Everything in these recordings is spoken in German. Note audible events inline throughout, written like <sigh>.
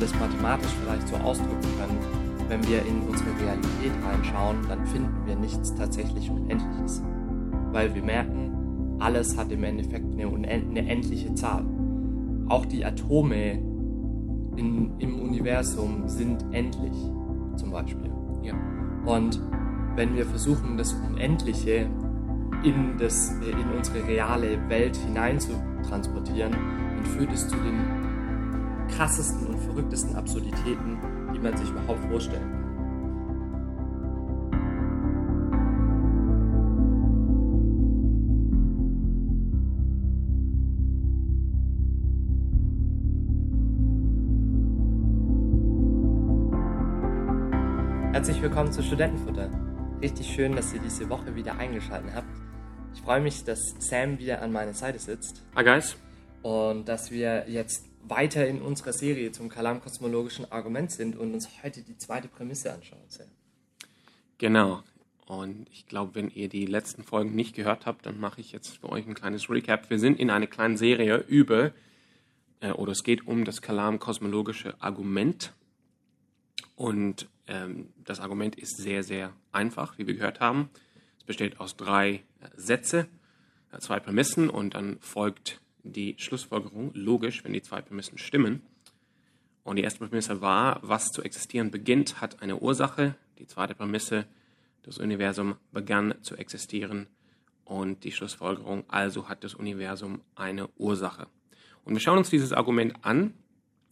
das mathematisch vielleicht so ausdrücken können, wenn wir in unsere Realität reinschauen, dann finden wir nichts tatsächlich Unendliches. Weil wir merken, alles hat im Endeffekt eine, eine endliche Zahl. Auch die Atome in, im Universum sind endlich, zum Beispiel. Ja. Und wenn wir versuchen, das Unendliche in, das, in unsere reale Welt hinein zu transportieren, dann führt es zu den krassesten und verrücktesten Absurditäten, die man sich überhaupt vorstellen kann. Herzlich willkommen zu Studentenfutter. Richtig schön, dass ihr diese Woche wieder eingeschaltet habt. Ich freue mich, dass Sam wieder an meiner Seite sitzt. Hi guys. Und dass wir jetzt weiter in unserer Serie zum kalamkosmologischen Argument sind und uns heute die zweite Prämisse anschauen. Genau. Und ich glaube, wenn ihr die letzten Folgen nicht gehört habt, dann mache ich jetzt für euch ein kleines Recap. Wir sind in einer kleinen Serie über, äh, oder es geht um das kalamkosmologische Argument. Und ähm, das Argument ist sehr, sehr einfach, wie wir gehört haben besteht aus drei äh, Sätze, äh, zwei Prämissen und dann folgt die Schlussfolgerung, logisch, wenn die zwei Prämissen stimmen. Und die erste Prämisse war, was zu existieren beginnt, hat eine Ursache. Die zweite Prämisse, das Universum begann zu existieren. Und die Schlussfolgerung, also hat das Universum eine Ursache. Und wir schauen uns dieses Argument an,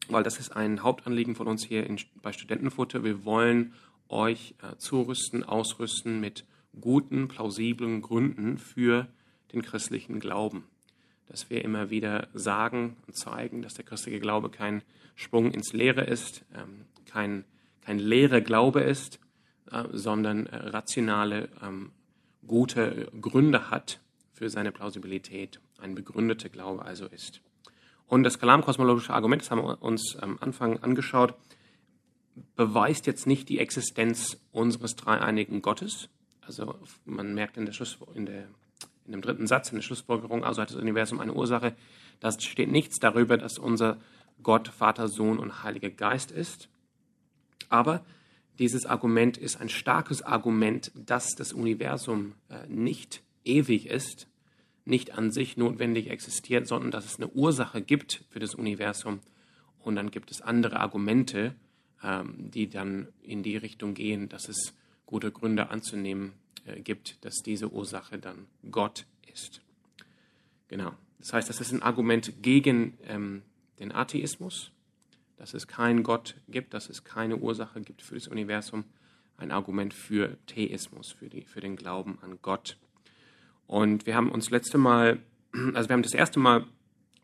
weil das ist ein Hauptanliegen von uns hier in, bei Studentenfutter. Wir wollen euch äh, zurüsten, ausrüsten mit guten, plausiblen Gründen für den christlichen Glauben. Dass wir immer wieder sagen und zeigen, dass der christliche Glaube kein Sprung ins Leere ist, ähm, kein, kein leerer Glaube ist, äh, sondern äh, rationale, ähm, gute Gründe hat für seine Plausibilität, ein begründeter Glaube also ist. Und das kalamkosmologische Argument, das haben wir uns am Anfang angeschaut, beweist jetzt nicht die Existenz unseres dreieinigen Gottes, also man merkt in, der Schluss, in, der, in dem dritten Satz, in der Schlussfolgerung, also hat das Universum eine Ursache, da steht nichts darüber, dass unser Gott, Vater, Sohn und Heiliger Geist ist. Aber dieses Argument ist ein starkes Argument, dass das Universum äh, nicht ewig ist, nicht an sich notwendig existiert, sondern dass es eine Ursache gibt für das Universum. Und dann gibt es andere Argumente, ähm, die dann in die Richtung gehen, dass es gute Gründe anzunehmen gibt, dass diese Ursache dann Gott ist. Genau. Das heißt, das ist ein Argument gegen ähm, den Atheismus, dass es keinen Gott gibt, dass es keine Ursache gibt für das Universum. Ein Argument für Theismus, für, die, für den Glauben an Gott. Und wir haben uns letzte Mal, also wir haben das erste Mal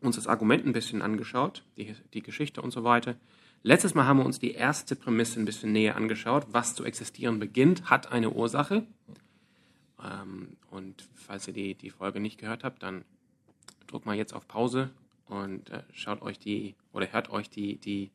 uns das Argument ein bisschen angeschaut, die, die Geschichte und so weiter. Letztes Mal haben wir uns die erste Prämisse ein bisschen näher angeschaut. Was zu existieren beginnt, hat eine Ursache. Ähm, und falls ihr die, die Folge nicht gehört habt, dann drückt mal jetzt auf Pause und äh, schaut euch die oder hört euch die, die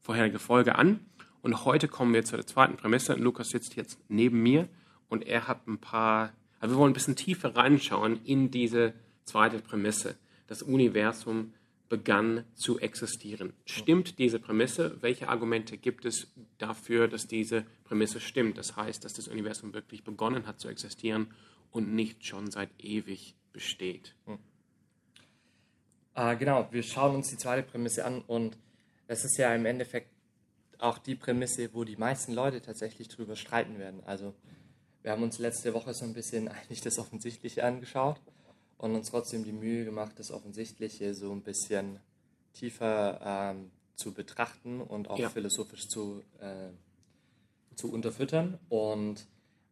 vorherige Folge an. Und heute kommen wir zur zweiten Prämisse. Lukas sitzt jetzt neben mir und er hat ein paar, also wir wollen ein bisschen tiefer reinschauen in diese zweite Prämisse. Das Universum begann zu existieren. Stimmt diese Prämisse? Welche Argumente gibt es dafür, dass diese Prämisse stimmt? Das heißt, dass das Universum wirklich begonnen hat zu existieren und nicht schon seit ewig besteht. Hm. Ah, genau, wir schauen uns die zweite Prämisse an und es ist ja im Endeffekt auch die Prämisse, wo die meisten Leute tatsächlich drüber streiten werden. Also wir haben uns letzte Woche so ein bisschen <laughs> eigentlich das Offensichtliche angeschaut und uns trotzdem die Mühe gemacht, das Offensichtliche so ein bisschen tiefer ähm, zu betrachten und auch ja. philosophisch zu, äh, zu unterfüttern. Und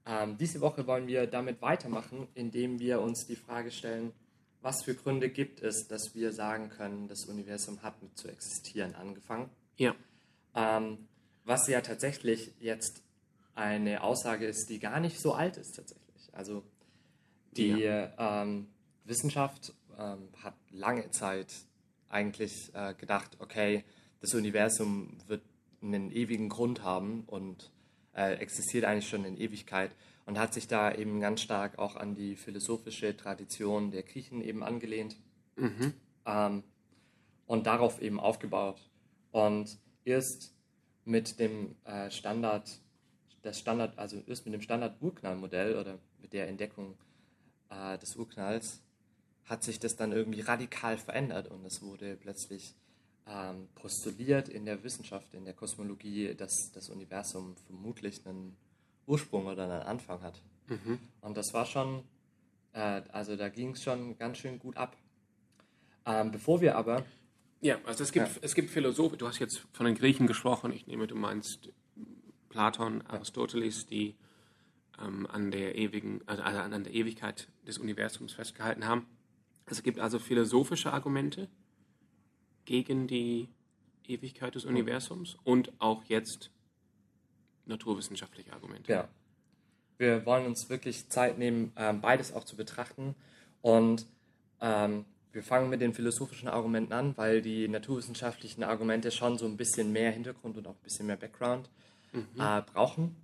ähm, diese Woche wollen wir damit weitermachen, indem wir uns die Frage stellen, was für Gründe gibt es, dass wir sagen können, das Universum hat mit zu existieren angefangen. Ja. Ähm, was ja tatsächlich jetzt eine Aussage ist, die gar nicht so alt ist tatsächlich. Also die ja. ähm, Wissenschaft ähm, hat lange Zeit eigentlich äh, gedacht, okay, das Universum wird einen ewigen Grund haben und äh, existiert eigentlich schon in Ewigkeit und hat sich da eben ganz stark auch an die philosophische Tradition der Griechen eben angelehnt mhm. ähm, und darauf eben aufgebaut. Und erst mit dem äh, Standard, das Standard, also erst mit dem Standard-Urknallmodell oder mit der Entdeckung äh, des Urknalls hat sich das dann irgendwie radikal verändert und es wurde plötzlich ähm, postuliert in der Wissenschaft, in der Kosmologie, dass das Universum vermutlich einen Ursprung oder einen Anfang hat. Mhm. Und das war schon, äh, also da ging es schon ganz schön gut ab. Ähm, bevor wir aber. Ja, also es gibt, ja. es gibt Philosophen, du hast jetzt von den Griechen gesprochen, ich nehme, du meinst Platon, Aristoteles, die ähm, an der ewigen, also an der Ewigkeit des Universums festgehalten haben. Es gibt also philosophische Argumente gegen die Ewigkeit des Universums und auch jetzt naturwissenschaftliche Argumente. Ja. Wir wollen uns wirklich Zeit nehmen, ähm, beides auch zu betrachten. Und ähm, wir fangen mit den philosophischen Argumenten an, weil die naturwissenschaftlichen Argumente schon so ein bisschen mehr Hintergrund und auch ein bisschen mehr Background mhm. äh, brauchen.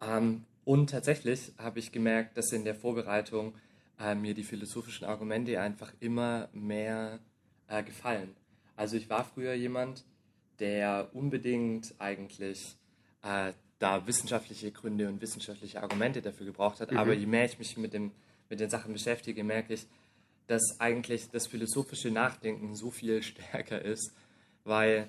Ähm, und tatsächlich habe ich gemerkt, dass in der Vorbereitung äh, mir die philosophischen Argumente einfach immer mehr äh, gefallen. Also ich war früher jemand, der unbedingt eigentlich äh, da wissenschaftliche Gründe und wissenschaftliche Argumente dafür gebraucht hat. Mhm. Aber je mehr ich mich mit, dem, mit den Sachen beschäftige, merke ich, dass eigentlich das philosophische Nachdenken so viel <laughs> stärker ist, weil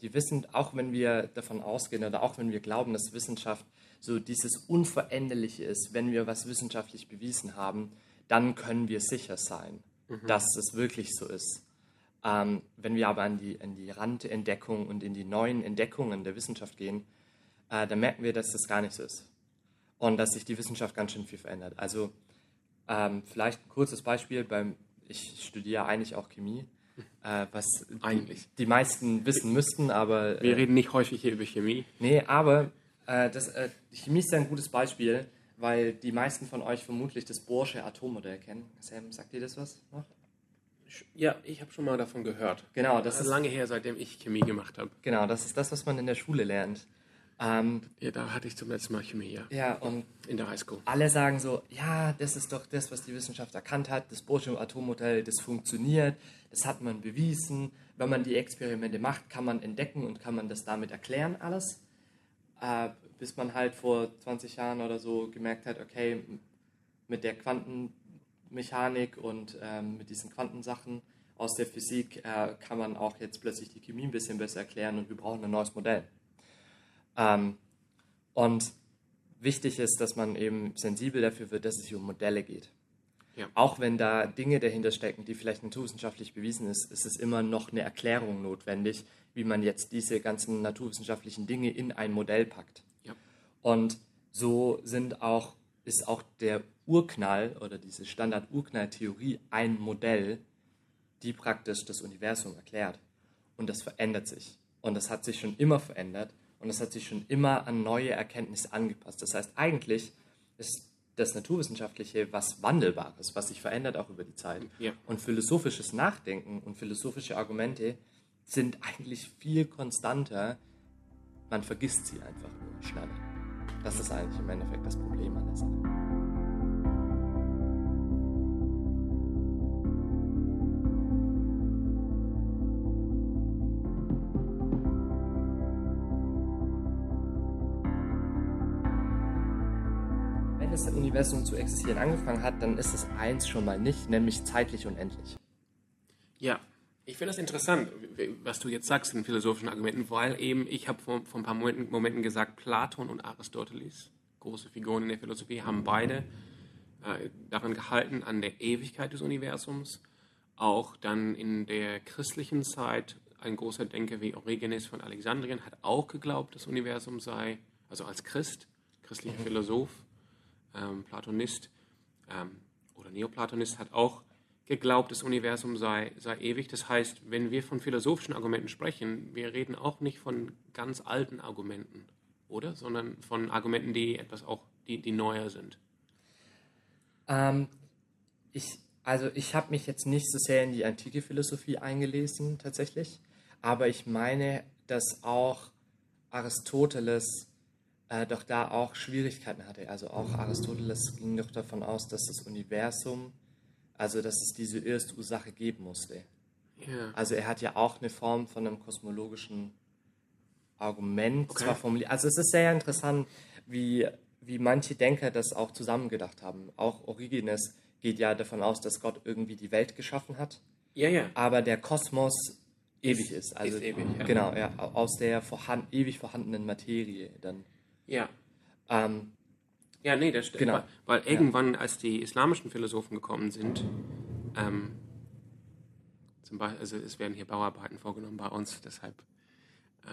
die wissen, auch wenn wir davon ausgehen oder auch wenn wir glauben, dass Wissenschaft so dieses Unveränderliche ist, wenn wir was wissenschaftlich bewiesen haben, dann können wir sicher sein, mhm. dass es wirklich so ist. Ähm, wenn wir aber an die, an die Randentdeckung und in die neuen Entdeckungen der Wissenschaft gehen, äh, dann merken wir, dass das gar nicht so ist. Und dass sich die Wissenschaft ganz schön viel verändert. Also ähm, vielleicht ein kurzes Beispiel, beim, ich studiere eigentlich auch Chemie, äh, was eigentlich. Die, die meisten wissen müssten, aber... Äh, wir reden nicht häufig hier über Chemie. Nee, aber äh, das, äh, Chemie ist ein gutes Beispiel, weil die meisten von euch vermutlich das Bohrsche Atommodell kennen. Sam, sagt ihr das was noch? Ja, ich habe schon mal davon gehört. Genau, das, das ist lange her, seitdem ich Chemie gemacht habe. Genau, das ist das, was man in der Schule lernt. Ähm, ja, da hatte ich zum letzten Mal Chemie, ja. Ja, und in der Highschool. Alle sagen so, ja, das ist doch das, was die Wissenschaft erkannt hat. Das Bohrsche Atommodell, das funktioniert, das hat man bewiesen. Wenn man die Experimente macht, kann man entdecken und kann man das damit erklären alles. Äh, bis man halt vor 20 Jahren oder so gemerkt hat, okay, mit der Quantenmechanik und ähm, mit diesen Quantensachen aus der Physik äh, kann man auch jetzt plötzlich die Chemie ein bisschen besser erklären und wir brauchen ein neues Modell. Ähm, und wichtig ist, dass man eben sensibel dafür wird, dass es sich um Modelle geht. Ja. Auch wenn da Dinge dahinter stecken, die vielleicht naturwissenschaftlich bewiesen ist, ist es immer noch eine Erklärung notwendig, wie man jetzt diese ganzen naturwissenschaftlichen Dinge in ein Modell packt. Und so sind auch, ist auch der Urknall oder diese Standard-Urknall-Theorie ein Modell, die praktisch das Universum erklärt. Und das verändert sich. Und das hat sich schon immer verändert und das hat sich schon immer an neue Erkenntnisse angepasst. Das heißt, eigentlich ist das Naturwissenschaftliche was Wandelbares, was sich verändert auch über die Zeit. Ja. Und philosophisches Nachdenken und philosophische Argumente sind eigentlich viel konstanter. Man vergisst sie einfach nur schneller. Das ist eigentlich im Endeffekt das Problem an der Sache. das Universum zu existieren angefangen hat, dann ist es eins schon mal nicht, nämlich zeitlich unendlich. Ja, ich finde das interessant, was du jetzt sagst in philosophischen Argumenten, weil eben ich habe vor, vor, ein paar Momenten, Momenten, gesagt, Platon und Aristoteles, große Figuren in der Philosophie, haben beide äh, daran gehalten, an der Ewigkeit des Universums. Auch dann in der christlichen Zeit, ein großer Denker wie Origenes von Alexandrien hat auch geglaubt, das Universum sei, also als Christ, christlicher mhm. Philosoph, ähm, Platonist ähm, oder Neoplatonist, hat auch geglaubt, das Universum sei, sei ewig. Das heißt, wenn wir von philosophischen Argumenten sprechen, wir reden auch nicht von ganz alten Argumenten, oder? Sondern von Argumenten, die etwas auch, die, die neuer sind. Ähm, ich, also ich habe mich jetzt nicht so sehr in die antike Philosophie eingelesen, tatsächlich. Aber ich meine, dass auch Aristoteles äh, doch da auch Schwierigkeiten hatte. Also auch Aristoteles ging doch davon aus, dass das Universum, also dass es diese erste Ursache geben musste. Ja. Also er hat ja auch eine Form von einem kosmologischen Argument Okay. zwar formuliert. Also es ist sehr interessant, wie, wie manche Denker das auch zusammengedacht haben. Auch Origenes geht ja davon aus, dass Gott irgendwie die Welt geschaffen hat, Ja, ja. aber der Kosmos ewig ist. Also ist ewig, ja. genau, ja, aus der vorhanden, ewig vorhandenen Materie dann. Ja. Ähm, Ja, nee, das stimmt. Genau. Weil, weil irgendwann, als die islamischen Philosophen gekommen sind, ähm, zum Beispiel, also es werden hier Bauarbeiten vorgenommen bei uns, deshalb,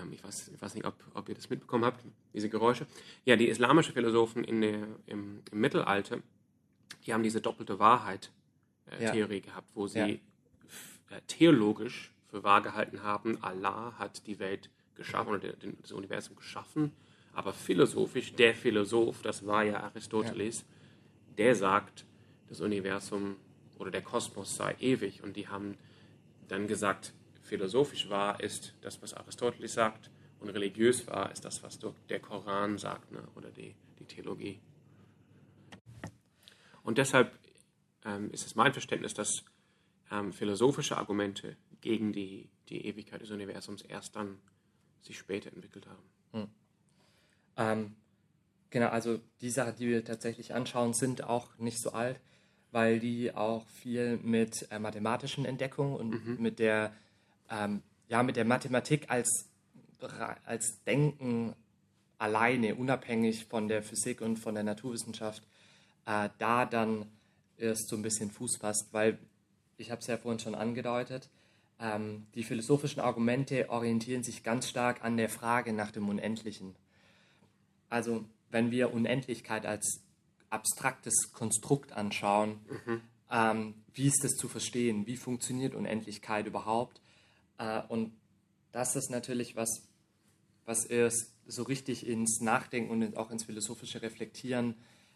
ähm, ich, weiß, ich weiß nicht, ob, ob ihr das mitbekommen habt, diese Geräusche. Ja, die islamischen Philosophen in der, im, im Mittelalter, die haben diese doppelte Wahrheit-Theorie Ja. Theorie gehabt, wo sie Ja. äh, theologisch für wahr gehalten haben, Allah hat die Welt geschaffen oder den, das Universum geschaffen, aber philosophisch, der Philosoph, das war ja Aristoteles, der sagt, das Universum oder der Kosmos sei ewig und die haben dann gesagt, philosophisch wahr ist das, was Aristoteles sagt und religiös wahr ist das, was der Koran sagt ne? oder die, die Theologie. Und deshalb ähm, ist es mein Verständnis, dass ähm, philosophische Argumente gegen die, die Ewigkeit des Universums erst dann sich später entwickelt haben. Ähm, genau, also die Sachen, die wir tatsächlich anschauen, sind auch nicht so alt, weil die auch viel mit äh, mathematischen Entdeckungen und mit der ähm, ja mit der Mathematik als als Denken alleine, unabhängig von der Physik und von der Naturwissenschaft, äh, da dann erst so ein bisschen Fuß fasst, weil ich habe es ja vorhin schon angedeutet, ähm, die philosophischen Argumente orientieren sich ganz stark an der Frage nach dem Unendlichen. Also wenn wir Unendlichkeit als abstraktes Konstrukt anschauen, ähm, wie ist das zu verstehen? Wie funktioniert Unendlichkeit überhaupt? Äh, und das ist natürlich was, was erst so richtig ins Nachdenken und auch ins philosophische Reflektieren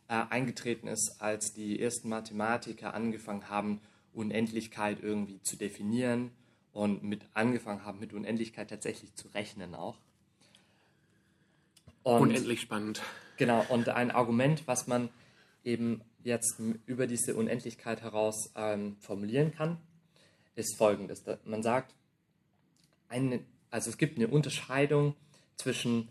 äh, eingetreten ist, als die ersten Mathematiker angefangen haben, Unendlichkeit irgendwie zu definieren und mit angefangen haben, mit Unendlichkeit tatsächlich zu rechnen auch. Und Unendlich spannend. Genau, und ein Argument, was man eben jetzt über diese Unendlichkeit heraus ähm, formulieren kann, ist folgendes. Man sagt, eine, also es gibt eine Unterscheidung zwischen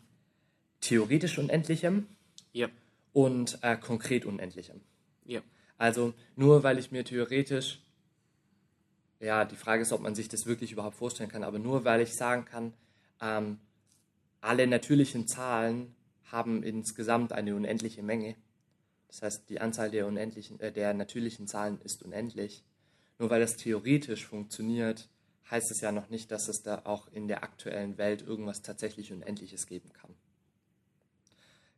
theoretisch Unendlichem Ja, und äh, konkret Unendlichem. ja, Also nur weil ich mir theoretisch, ja, die Frage ist, ob man sich das wirklich überhaupt vorstellen kann, aber nur weil ich sagen kann, ähm, alle natürlichen Zahlen haben insgesamt eine unendliche Menge. Das heißt, die Anzahl der, unendlichen, äh, der natürlichen Zahlen ist unendlich. Nur weil das theoretisch funktioniert, heißt es ja noch nicht, dass es da auch in der aktuellen Welt irgendwas tatsächlich Unendliches geben kann.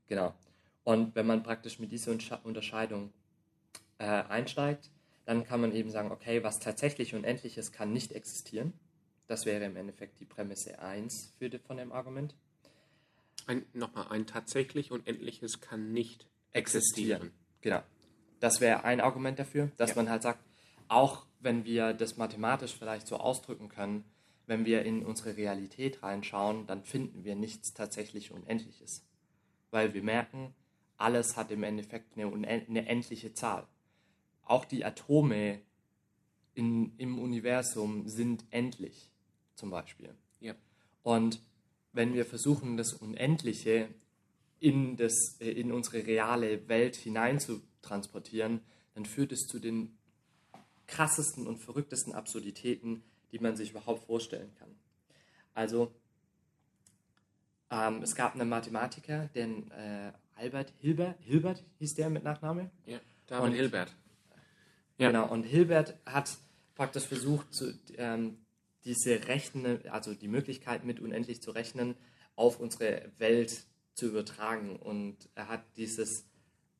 Genau. Und wenn man praktisch mit dieser Unterscheidung äh, einsteigt, dann kann man eben sagen, okay, was tatsächlich Unendliches kann nicht existieren. Das wäre im Endeffekt die Prämisse 1 für von dem Argument. Ein, nochmal, ein tatsächlich Unendliches kann nicht existieren. Genau. Das wäre ein Argument dafür, dass Ja. man halt sagt, auch wenn wir das mathematisch vielleicht so ausdrücken können, wenn wir in unsere Realität reinschauen, dann finden wir nichts tatsächlich Unendliches. Weil wir merken, alles hat im Endeffekt eine, eine endliche Zahl. Auch die Atome in, im Universum sind endlich, zum Beispiel. Ja. Und wenn wir versuchen, das Unendliche in, das, äh, in unsere reale Welt hinein zu transportieren, dann führt es zu den krassesten und verrücktesten Absurditäten, die man sich überhaupt vorstellen kann. Also, ähm, es gab einen Mathematiker, den äh, Albert Hilbert, Hilbert hieß der mit Nachname. Ja, David Und- Hilbert. Ja. Genau, und Hilbert hat praktisch versucht, zu, ähm, diese Rechnen, also die Möglichkeit mit unendlich zu rechnen, auf unsere Welt zu übertragen. Und er hat dieses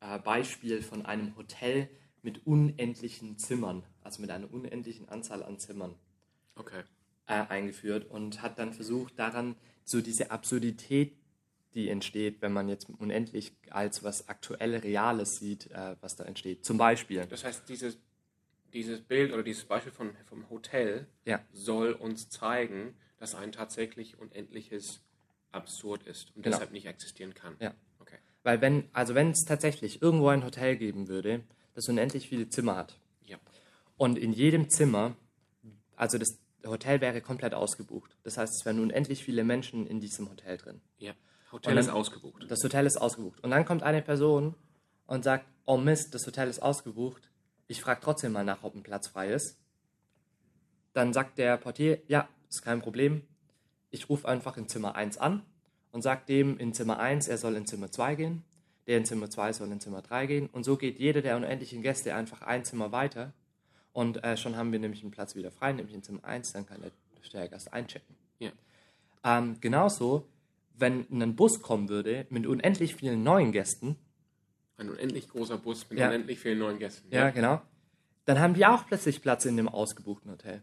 äh, Beispiel von einem Hotel mit unendlichen Zimmern, also mit einer unendlichen Anzahl an Zimmern, Okay. äh, eingeführt und hat dann versucht, daran so diese Absurdität, die entsteht, wenn man jetzt unendlich als was aktuell Reales sieht, äh, was da entsteht. Zum Beispiel. Das heißt, dieses, dieses Bild oder dieses Beispiel von, vom Hotel Ja. soll uns zeigen, dass ein tatsächlich unendliches absurd ist und Genau. deshalb nicht existieren kann. Ja. Okay. Weil wenn, also wenn es tatsächlich irgendwo ein Hotel geben würde, das unendlich viele Zimmer hat Ja. und in jedem Zimmer, also das Hotel wäre komplett ausgebucht. Das heißt, es wären unendlich viele Menschen in diesem Hotel drin. Ja. Hotel Und ist dann- ausgebucht. Das Hotel ist ausgebucht. Und dann kommt eine Person und sagt, oh Mist, das Hotel ist ausgebucht. Ich frage trotzdem mal nach, ob ein Platz frei ist. Dann sagt der Portier, ja, ist kein Problem. Ich rufe einfach in Zimmer 1 an und sage dem in Zimmer 1, er soll in Zimmer 2 gehen. Der in Zimmer 2 soll in Zimmer 3 gehen. Und so geht jeder der unendlichen Gäste einfach ein Zimmer weiter. Und äh, schon haben wir nämlich einen Platz wieder frei, nämlich in Zimmer 1. Dann kann der Steuergast einchecken. Ja. Ähm, genauso, wenn ein Bus kommen würde mit unendlich vielen neuen Gästen, Ein unendlich großer Bus mit Ja. unendlich vielen neuen Gästen. ja, genau, dann haben die auch plötzlich Platz in dem ausgebuchten Hotel.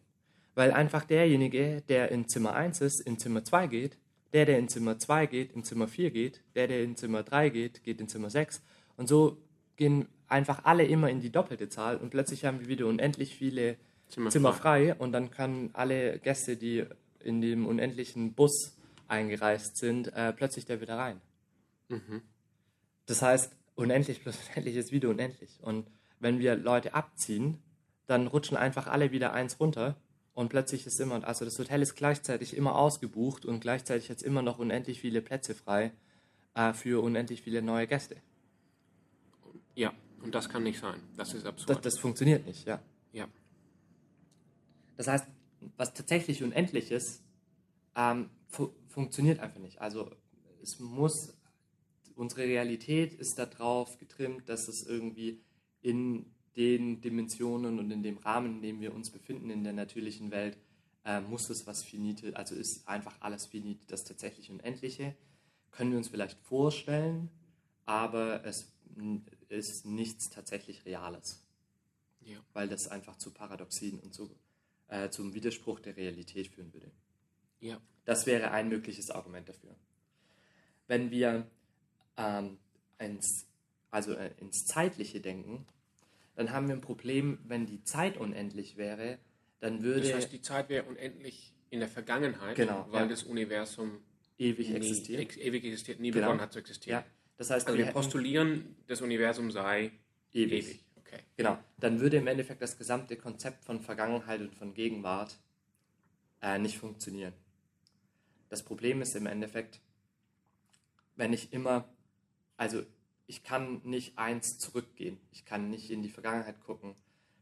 Weil einfach derjenige, der in Zimmer 1 ist, in Zimmer 2 geht, der, der in Zimmer 2 geht, in Zimmer 4 geht, der, der in Zimmer 3 geht, geht in Zimmer 6. Und so gehen einfach alle immer in die doppelte Zahl und plötzlich haben wir wieder unendlich viele Zimmer Zimmer, frei. frei und dann kann alle Gäste, die in dem unendlichen Bus eingereist sind, äh, plötzlich da wieder rein. Das heißt, unendlich plus <laughs> unendlich ist wieder unendlich. Und wenn wir Leute abziehen, dann rutschen einfach alle wieder eins runter und plötzlich ist immer, also das Hotel ist gleichzeitig immer ausgebucht und gleichzeitig jetzt immer noch unendlich viele Plätze frei äh, für unendlich viele neue Gäste. Ja, und das kann nicht sein. Das ist absurd. Das, das funktioniert nicht, ja. ja. Das heißt, was tatsächlich unendlich ist, ähm, fu funktioniert einfach nicht. Also es muss, unsere Realität ist darauf getrimmt, dass es irgendwie in den Dimensionen und in dem Rahmen, in dem wir uns befinden in der natürlichen Welt, äh, muss es was Finite, also ist einfach alles finite. Das tatsächlich Unendliche können wir uns vielleicht vorstellen, aber es ist nichts tatsächlich Reales ja. weil das einfach zu Paradoxien und zu, äh, zum Widerspruch der Realität führen würde. Ja. Das wäre ein mögliches Argument dafür. Wenn wir ähm, ins, also, äh, ins Zeitliche denken, dann haben wir ein Problem, wenn die Zeit unendlich wäre, dann würde Das heißt, die Zeit wäre unendlich in der Vergangenheit, Genau, weil ja. das Universum ewig nie, existieren. ex ewig existiert, nie Genau. begonnen hat zu existieren. Ja, das heißt, Also wir wir postulieren, das Universum sei Ewig. ewig. Okay. Genau, dann würde im Endeffekt das gesamte Konzept von Vergangenheit und von Gegenwart äh, nicht funktionieren. Das Problem ist im Endeffekt, wenn ich immer, also ich kann nicht eins zurückgehen, ich kann nicht in die Vergangenheit gucken,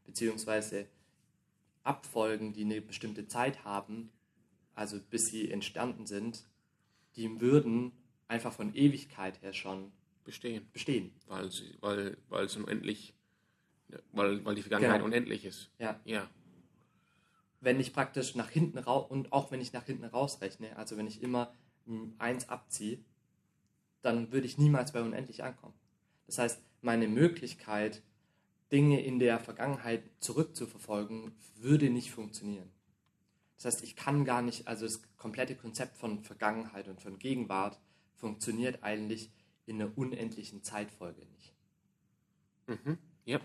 beziehungsweise Abfolgen, die eine bestimmte Zeit haben, also bis sie entstanden sind, die würden einfach von Ewigkeit her schon Bestehen. bestehen. Weil, sie, weil, weil es unendlich, weil, weil die Vergangenheit Genau. unendlich ist. Ja. Ja. wenn ich praktisch nach hinten raus und auch wenn ich nach hinten rausrechne, also wenn ich immer mm, eins abziehe, dann würde ich niemals bei unendlich ankommen. Das heißt, meine Möglichkeit, Dinge in der Vergangenheit zurückzuverfolgen, würde nicht funktionieren. Das heißt, ich kann gar nicht, also das komplette Konzept von Vergangenheit und von Gegenwart funktioniert eigentlich in einer unendlichen Zeitfolge nicht. Mhm. Ja.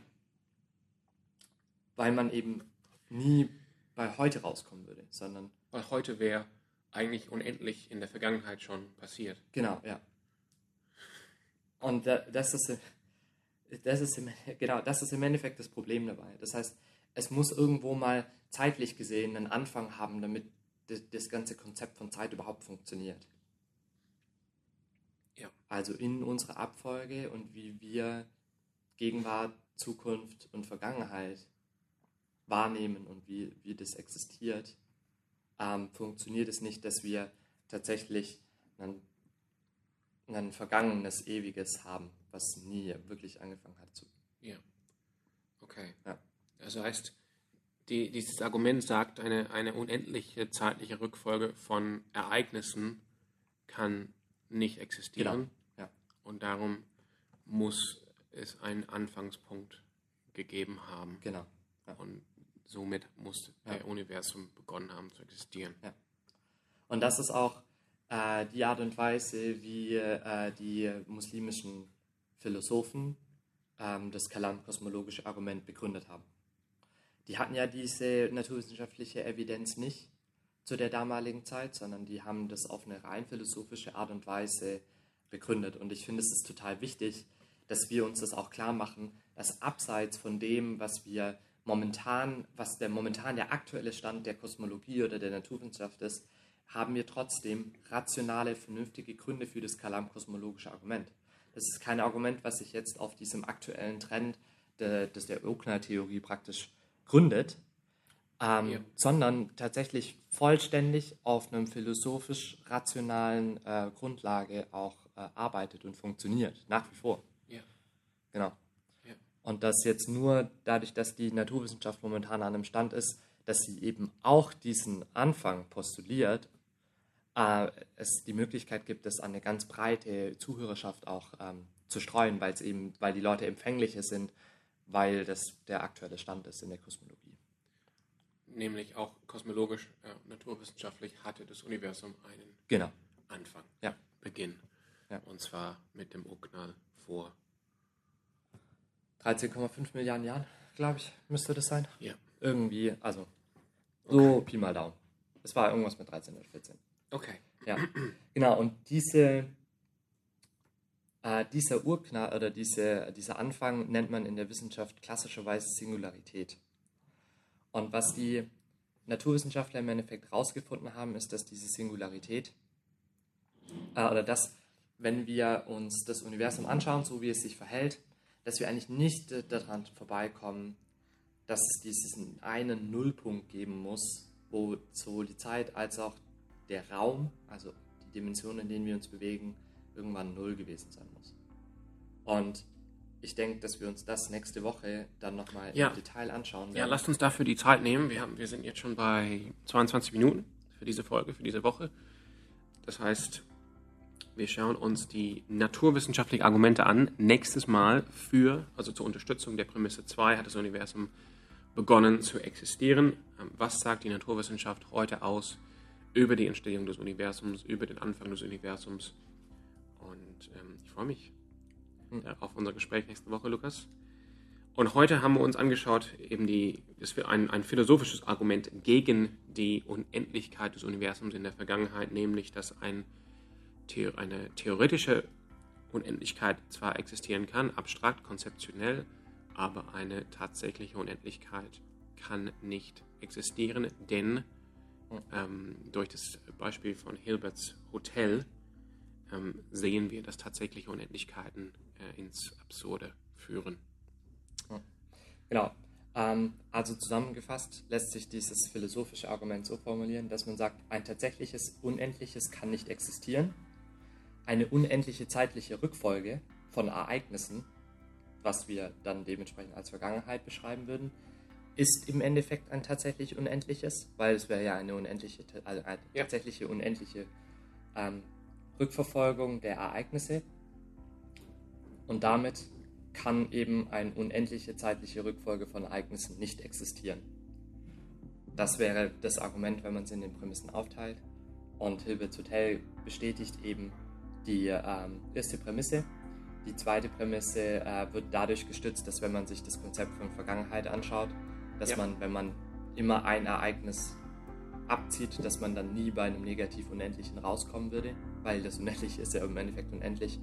Weil man eben nie bei heute rauskommen würde, sondern Weil heute wäre eigentlich unendlich in der Vergangenheit schon passiert. Genau, ja. Und da, das ist, das ist im, <laughs> genau, das ist im Endeffekt das Problem dabei. Das heißt, es muss irgendwo mal zeitlich gesehen einen Anfang haben, damit das, ganze Konzept von Zeit überhaupt funktioniert. Ja. Also in unserer Abfolge und wie wir Gegenwart, Zukunft und Vergangenheit wahrnehmen und wie, wie das existiert, ähm, funktioniert es nicht, dass wir tatsächlich ein, ein vergangenes, ewiges haben, was nie wirklich angefangen hat zu. Ja. Okay. Ja. Das heißt, die, dieses Argument sagt, eine, eine unendliche zeitliche Rückfolge von Ereignissen kann nicht existieren. Genau, ja. Und darum muss es einen Anfangspunkt gegeben haben. Genau. Ja. Und somit muss Ja. der Universum begonnen haben zu existieren. Und das ist auch äh, die Art und Weise, wie äh, die muslimischen Philosophen ähm, das Kalam-kosmologische Argument begründet haben. Die hatten ja diese naturwissenschaftliche Evidenz nicht zu der damaligen Zeit, sondern die haben das auf eine rein philosophische Art und Weise begründet. Und ich finde, es ist total wichtig, dass wir uns das auch klar machen, dass abseits von dem, was wir momentan, was der momentan der aktuelle Stand der Kosmologie oder der Naturwissenschaft ist, haben wir trotzdem rationale, vernünftige Gründe für das kalam-kosmologische Argument. Das ist kein Argument, was sich jetzt auf diesem aktuellen Trend de, des der Oakner-Theorie praktisch gründet, ähm, ja. sondern tatsächlich vollständig auf einem philosophisch-rationalen äh, Grundlage auch äh, arbeitet und funktioniert, nach wie vor. Ja. Genau. Ja. Und das jetzt nur dadurch, dass die Naturwissenschaft momentan an einem Stand ist, dass sie eben auch diesen Anfang postuliert, äh, es die Möglichkeit gibt, das an eine ganz breite Zuhörerschaft auch ähm, zu streuen, weil es eben, weil die Leute empfänglicher sind, weil das der aktuelle Stand ist in der Kosmologie nämlich auch kosmologisch, äh, naturwissenschaftlich hatte das Universum einen genau. Anfang, ja. Beginn. Ja. Und zwar mit dem Urknall vor 13,5 Milliarden Jahren, glaube ich, müsste das sein. Ja. Irgendwie, also so okay. Pi mal Daumen. Es war irgendwas mit 13 oder 14. Okay. Ja, genau. Und diese, äh, dieser Urknall oder diese, dieser Anfang nennt man in der Wissenschaft klassischerweise Singularität. Und was die Naturwissenschaftler im Endeffekt herausgefunden haben, ist, dass diese Singularität äh, oder dass, wenn wir uns das Universum anschauen, so wie es sich verhält, dass wir eigentlich nicht daran vorbeikommen, dass es diesen einen Nullpunkt geben muss, wo sowohl die Zeit als auch der Raum, also die Dimension, in denen wir uns bewegen, irgendwann null gewesen sein muss. Und ich denke, dass wir uns das nächste Woche dann nochmal ja. im Detail anschauen werden. Ja, lasst uns dafür die Zeit nehmen. Wir, haben, wir sind jetzt schon bei 22 Minuten für diese Folge, für diese Woche. Das heißt, wir schauen uns die naturwissenschaftlichen Argumente an. Nächstes Mal für, also zur Unterstützung der Prämisse 2 hat das Universum begonnen zu existieren. Ähm, was sagt die Naturwissenschaft heute aus über die Entstehung des Universums, über den Anfang des Universums? Und ähm, ich freue mich äh, auf unser Gespräch nächste Woche, Lukas. Und heute haben wir uns angeschaut, eben die, das ein, ein philosophisches Argument gegen die Unendlichkeit des Universums in der Vergangenheit, nämlich dass ein, eine theoretische Unendlichkeit zwar existieren kann, abstrakt, konzeptionell, aber eine tatsächliche Unendlichkeit kann nicht existieren, denn ähm, durch das Beispiel von Hilberts Hotel ähm, sehen wir, dass tatsächliche Unendlichkeiten äh, ins Absurde führen. Genau. Ähm, also zusammengefasst lässt sich dieses philosophische Argument so formulieren, dass man sagt, ein tatsächliches Unendliches kann nicht existieren. Eine unendliche zeitliche Rückfolge von Ereignissen, was wir dann dementsprechend als Vergangenheit beschreiben würden, ist im Endeffekt ein tatsächlich Unendliches, weil es wäre ja eine unendliche, also eine ja. tatsächliche unendliche ähm, Rückverfolgung der Ereignisse, und damit kann eben eine unendliche zeitliche Rückfolge von Ereignissen nicht existieren. Das wäre das Argument, wenn man es in den Prämissen aufteilt. Und Hilbert's Hotel bestätigt eben die ähm, erste Prämisse. Die zweite Prämisse äh, wird dadurch gestützt, dass wenn man sich das Konzept von Vergangenheit anschaut, dass ja. man, wenn man immer ein Ereignis abzieht, dass man dann nie bei einem negativ Unendlichen rauskommen würde, weil das Unendliche ist ja im Endeffekt unendlich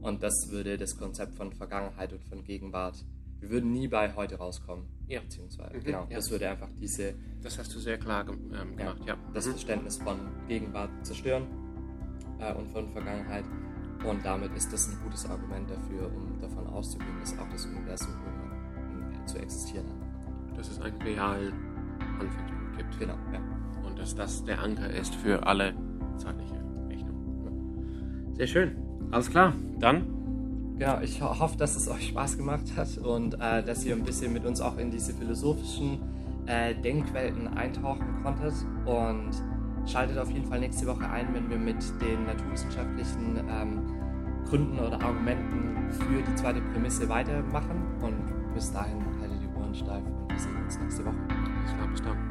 und das würde das Konzept von Vergangenheit und von Gegenwart, wir würden nie bei heute rauskommen. Ja. Beziehungsweise, mhm, genau, ja. das würde einfach diese. Das hast du sehr klar ähm, gemacht, ja. ja. Das mhm. Verständnis von Gegenwart zerstören äh, und von Vergangenheit. Und damit ist das ein gutes Argument dafür, um davon auszugehen, dass auch das Universum irgendwann äh, zu existieren hat. Dass es einen realen Anfangspunkt gibt. Genau, ja. Und dass das der Anker ist für alle zeitliche Rechnung. Sehr schön. Alles klar, dann. Genau, ich hoffe, dass es euch Spaß gemacht hat und äh, dass ihr ein bisschen mit uns auch in diese philosophischen äh, Denkwelten eintauchen konntet. Und schaltet auf jeden Fall nächste Woche ein, wenn wir mit den naturwissenschaftlichen ähm, Gründen oder Argumenten für die zweite Prämisse weitermachen. Und bis dahin Ohren steif und wir sehen uns nächste Woche. Alles klar, bis dann.